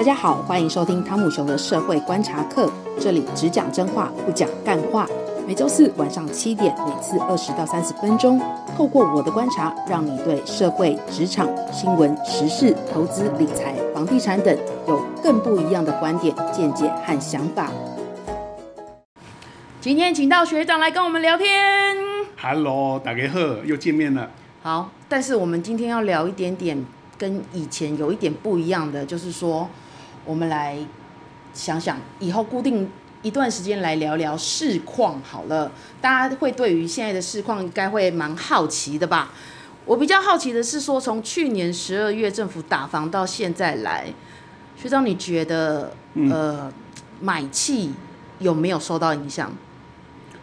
大家好，欢迎收听汤姆熊的社会观察课，这里只讲真话，不讲干话。每周四晚上七点，每次二十到三十分钟，透过我的观察，让你对社会、职场、新闻、时事、投资、理财、房地产等有更不一样的观点、见解和想法。今天请到学长来跟我们聊天。Hello，大家好，又见面了。好，但是我们今天要聊一点点跟以前有一点不一样的，就是说。我们来想想，以后固定一段时间来聊聊市况好了。大家会对于现在的市况应该会蛮好奇的吧？我比较好奇的是说，从去年十二月政府打房到现在来，学长你觉得呃买气有没有受到影响？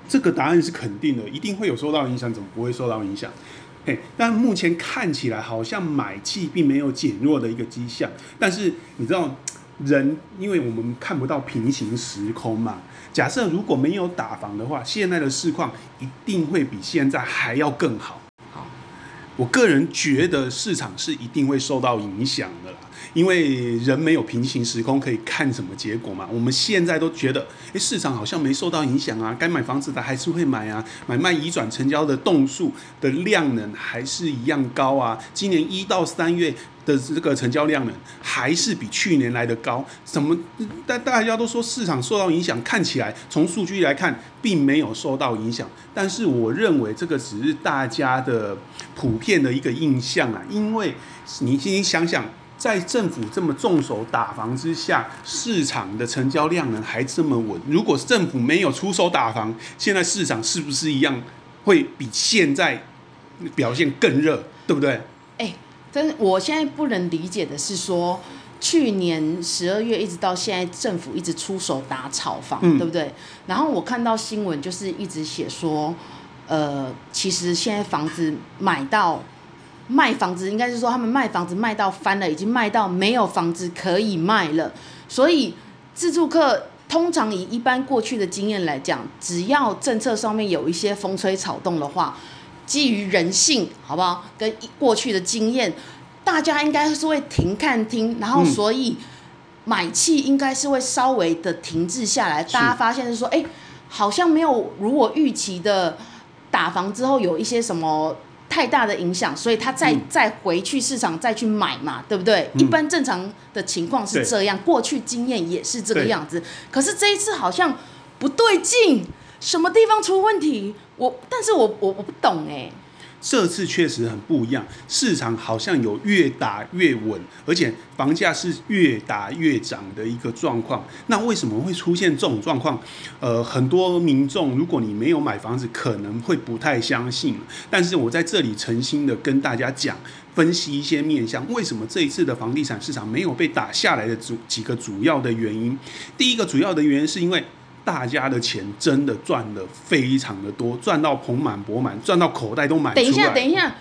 这个答案是肯定的，一定会有受到影响，怎么不会受到影响？嘿，但目前看起来好像买气并没有减弱的一个迹象，但是你知道？人，因为我们看不到平行时空嘛。假设如果没有打房的话，现在的市况一定会比现在还要更好。好，我个人觉得市场是一定会受到影响的啦。因为人没有平行时空可以看什么结果嘛。我们现在都觉得，诶，市场好像没受到影响啊，该买房子的还是会买啊，买卖移转成交的栋数的量能还是一样高啊。今年一到三月的这个成交量呢还是比去年来的高。怎么？大大家都说市场受到影响，看起来从数据来看并没有受到影响。但是我认为这个只是大家的普遍的一个印象啊，因为你先想想。在政府这么重手打房之下，市场的成交量呢还这么稳。如果政府没有出手打房，现在市场是不是一样会比现在表现更热？对不对？哎、欸，真我现在不能理解的是说，去年十二月一直到现在，政府一直出手打炒房，嗯、对不对？然后我看到新闻就是一直写说，呃，其实现在房子买到。卖房子应该是说他们卖房子卖到翻了，已经卖到没有房子可以卖了。所以自住客通常以一般过去的经验来讲，只要政策上面有一些风吹草动的话，基于人性，好不好？跟过去的经验，大家应该是会停看听，然后所以买气应该是会稍微的停滞下来。大家发现是说，哎，好像没有如我预期的打房之后有一些什么。太大的影响，所以他再、嗯、再回去市场再去买嘛，对不对？嗯、一般正常的情况是这样，过去经验也是这个样子。可是这一次好像不对劲，什么地方出问题？我，但是我我我不懂哎、欸。这次确实很不一样，市场好像有越打越稳，而且房价是越打越涨的一个状况。那为什么会出现这种状况？呃，很多民众，如果你没有买房子，可能会不太相信。但是我在这里诚心的跟大家讲，分析一些面向，为什么这一次的房地产市场没有被打下来的主几个主要的原因。第一个主要的原因是因为。大家的钱真的赚的非常的多，赚到盆满钵满，赚到口袋都满。等一下，等一下，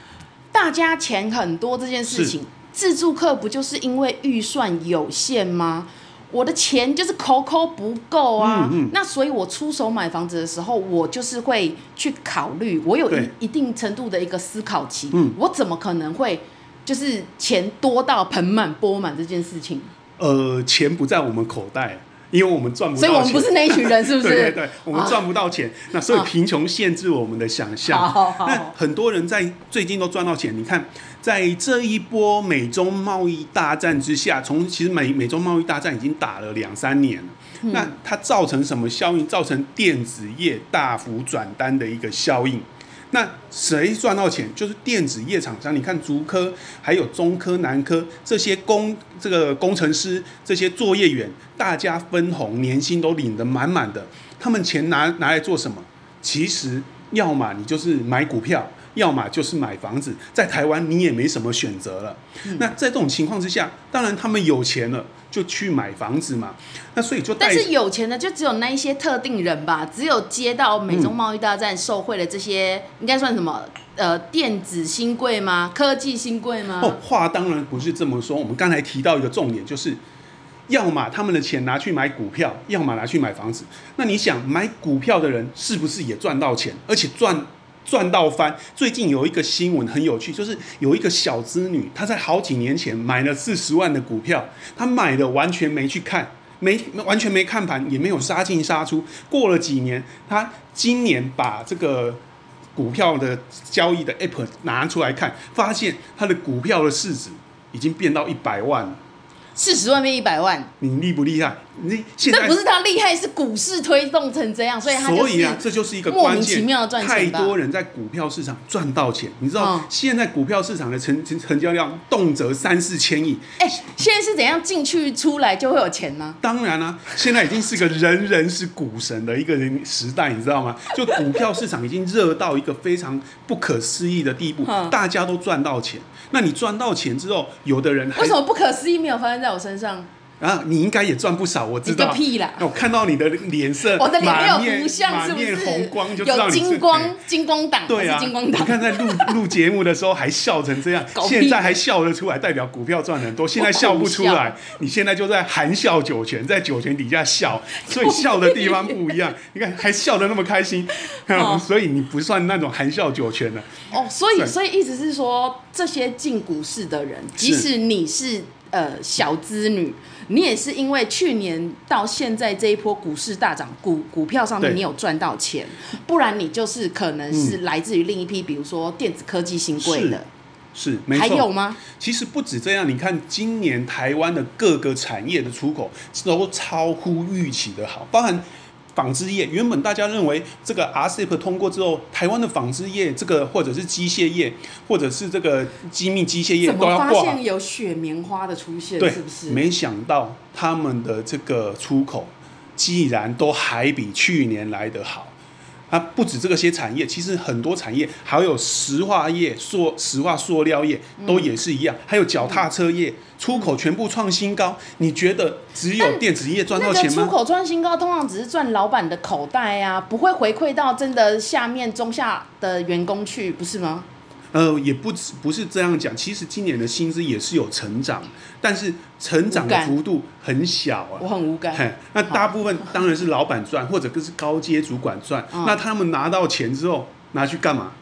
大家钱很多这件事情，自助客不就是因为预算有限吗？我的钱就是抠抠不够啊。嗯嗯。那所以我出手买房子的时候，我就是会去考虑，我有一一定程度的一个思考期。嗯。我怎么可能会就是钱多到盆满钵满这件事情？呃，钱不在我们口袋。因为我们赚不到钱，所以我们不是那一群人，是不是？对对对，我们赚不到钱，那所以贫穷限制我们的想象。那很多人在最近都赚到钱。你看，在这一波美中贸易大战之下，从其实美美中贸易大战已经打了两三年了。那它造成什么效应？造成电子业大幅转单的一个效应。那谁赚到钱？就是电子业厂商。你看，竹科、还有中科、南科这些工这个工程师、这些作业员，大家分红，年薪都领得满满的。他们钱拿拿来做什么？其实，要么你就是买股票，要么就是买房子。在台湾，你也没什么选择了。嗯。那在这种情况之下，当然他们有钱了。就去买房子嘛，那所以就但是有钱的就只有那一些特定人吧，只有接到美中贸易大战受贿的这些，嗯、应该算什么？呃，电子新贵吗？科技新贵吗？哦，话当然不是这么说。我们刚才提到一个重点，就是要么他们的钱拿去买股票，要么拿去买房子。那你想买股票的人是不是也赚到钱，而且赚赚到翻。最近有一个新闻很有趣，就是有一个小资女，她在好几年前买了四十万的股票，她买的完全没去看，没完全没看盘，也没有杀进杀出。过了几年，她今年把这个股票的交易的 app 拿出来看，发现她的股票的市值已经变到一百万。四十万变一百万，你厉不厉害？你现在这不是他厉害，是股市推动成这样，所以他所以啊，这就是一个莫名其妙的赚钱。太多人在股票市场赚到钱，你知道、嗯、现在股票市场的成成成交量动辄三四千亿。哎、欸，现在是怎样进去出来就会有钱吗？当然啦、啊，现在已经是个人人是股神的一个人时代，你知道吗？就股票市场已经热到一个非常不可思议的地步，嗯、大家都赚到钱。那你赚到钱之后，有的人为什么不可思议没有发生在我身上？啊，你应该也赚不少，我知道。个屁啦！我看到你的脸色，我的脸没有福相，是不是？满面红光，就知道你金光，金光党。对啊，你看在录 录节目的时候还笑成这样，现在还笑得出来，代表股票赚很多。现在笑不出来，你现在就在含笑九泉，在九泉底下笑，所以笑的地方不一样。你看 还笑得那么开心，哦、所以你不算那种含笑九泉的。哦，所以所以意思是说，这些进股市的人，即使你是呃小资女。你也是因为去年到现在这一波股市大涨，股股票上面你有赚到钱，不然你就是可能是来自于另一批，比如说电子科技新贵的，是，是没错。还有吗？其实不止这样，你看今年台湾的各个产业的出口都超乎预期的好，包含。纺织业原本大家认为这个 RCEP 通过之后，台湾的纺织业这个或者是机械业，或者是这个精密机械业都要挂。发现有雪棉花的出现，对，是不是？没想到他们的这个出口，既然都还比去年来得好。它不止这个些产业，其实很多产业还有石化业、塑石化塑料业都也是一样，还有脚踏车业出口全部创新高。你觉得只有电子业赚到钱吗？出口创新高，通常只是赚老板的口袋啊，不会回馈到真的下面中下的员工去，不是吗？呃，也不不是这样讲。其实今年的薪资也是有成长，但是成长的幅度很小啊。我很无感。那大部分当然是老板赚，或者更是高阶主管赚。那他们拿到钱之后拿去干嘛？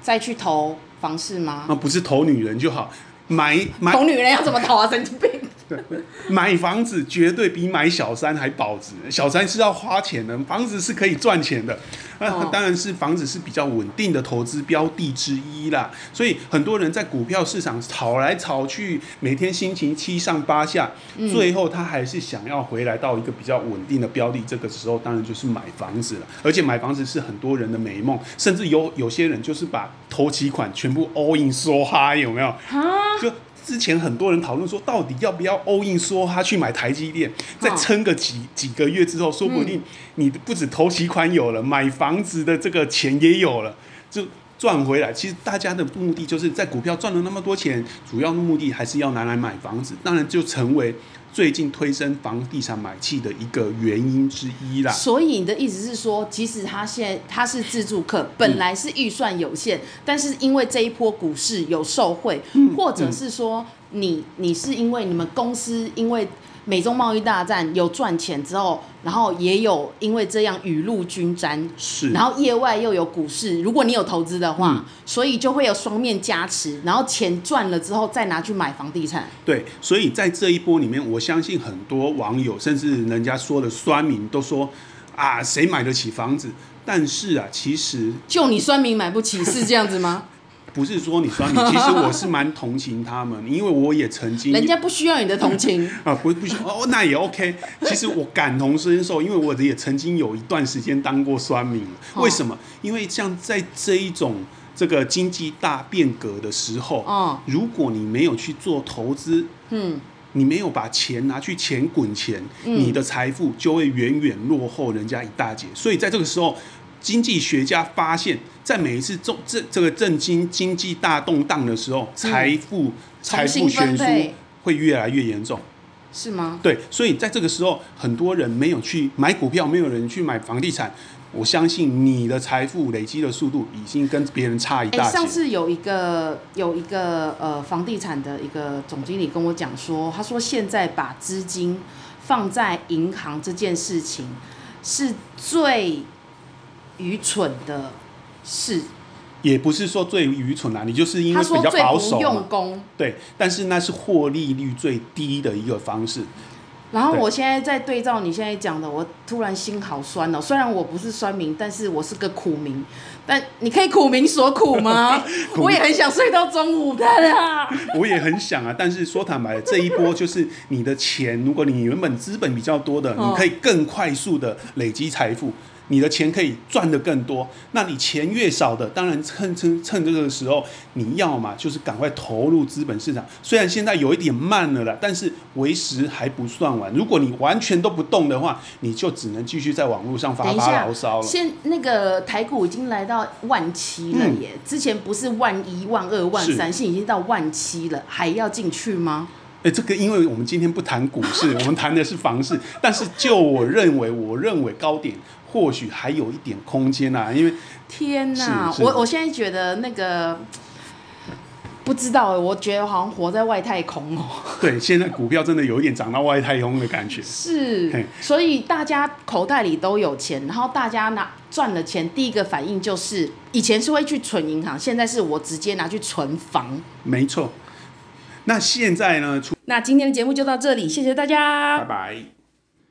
再去投房市吗？那不是投女人就好，买买投女人要怎么投啊？神经病！对，买房子绝对比买小三还保值。小三是要花钱的，房子是可以赚钱的。那、哦、当然是房子是比较稳定的投资标的之一啦。所以很多人在股票市场炒来炒去，每天心情七上八下，嗯、最后他还是想要回来到一个比较稳定的标的。这个时候当然就是买房子了。而且买房子是很多人的美梦，甚至有有些人就是把头期款全部 all in so high，有没有？啊、就。之前很多人讨论说，到底要不要 all in，说他去买台积电，再撑个几几个月之后，说不定你不止头期款有了，买房子的这个钱也有了，就赚回来。其实大家的目的就是在股票赚了那么多钱，主要的目的还是要拿来买房子，当然就成为。最近推升房地产买气的一个原因之一啦。所以你的意思是说，即使他现在他是自住客，本来是预算有限，嗯、但是因为这一波股市有受惠，嗯、或者是说你你是因为你们公司因为。美中贸易大战有赚钱之后，然后也有因为这样雨露均沾，是，然后业外又有股市，如果你有投资的话，嗯、所以就会有双面加持，然后钱赚了之后再拿去买房地产。对，所以在这一波里面，我相信很多网友甚至人家说的酸民都说啊，谁买得起房子？但是啊，其实就你酸民买不起是这样子吗？不是说你酸民，其实我是蛮同情他们，因为我也曾经。人家不需要你的同情 啊，不不需要哦，那也 OK。其实我感同身受，因为我也曾经有一段时间当过酸民。为什么？因为像在这一种这个经济大变革的时候，哦，如果你没有去做投资，嗯，你没有把钱拿去钱滚钱，你的财富就会远远落后人家一大截。所以在这个时候。经济学家发现，在每一次中这这个震惊经济大动荡的时候，财富财富悬殊会越来越严重，是吗？对，所以在这个时候，很多人没有去买股票，没有人去买房地产。我相信你的财富累积的速度已经跟别人差一大截。上次有一个有一个呃房地产的一个总经理跟我讲说，他说现在把资金放在银行这件事情是最。愚蠢的事，也不是说最愚蠢啊，你就是因为比较保守用功，对，但是那是获利率最低的一个方式。然后我现在在对照你现在讲的，我突然心好酸哦。虽然我不是酸民，但是我是个苦民。但你可以苦民所苦吗？苦我也很想睡到中午的啦。我也很想啊，但是说坦白，这一波就是你的钱，如果你原本资本比较多的，你可以更快速的累积财富。你的钱可以赚得更多，那你钱越少的，当然趁趁趁这个时候，你要嘛就是赶快投入资本市场。虽然现在有一点慢了啦，但是为时还不算晚。如果你完全都不动的话，你就只能继续在网络上发发牢骚了。现那个台股已经来到万七了耶，嗯、之前不是万一、万二、万三，现在已经到万七了，还要进去吗？哎，这个因为我们今天不谈股市，我们谈的是房市。但是就我认为，我认为高点。或许还有一点空间呐、啊，因为天哪，我我现在觉得那个不知道，我觉得好像活在外太空哦。对，现在股票真的有一点涨到外太空的感觉。是，所以大家口袋里都有钱，然后大家拿赚了钱，第一个反应就是以前是会去存银行，现在是我直接拿去存房。没错。那现在呢？那今天的节目就到这里，谢谢大家，拜拜。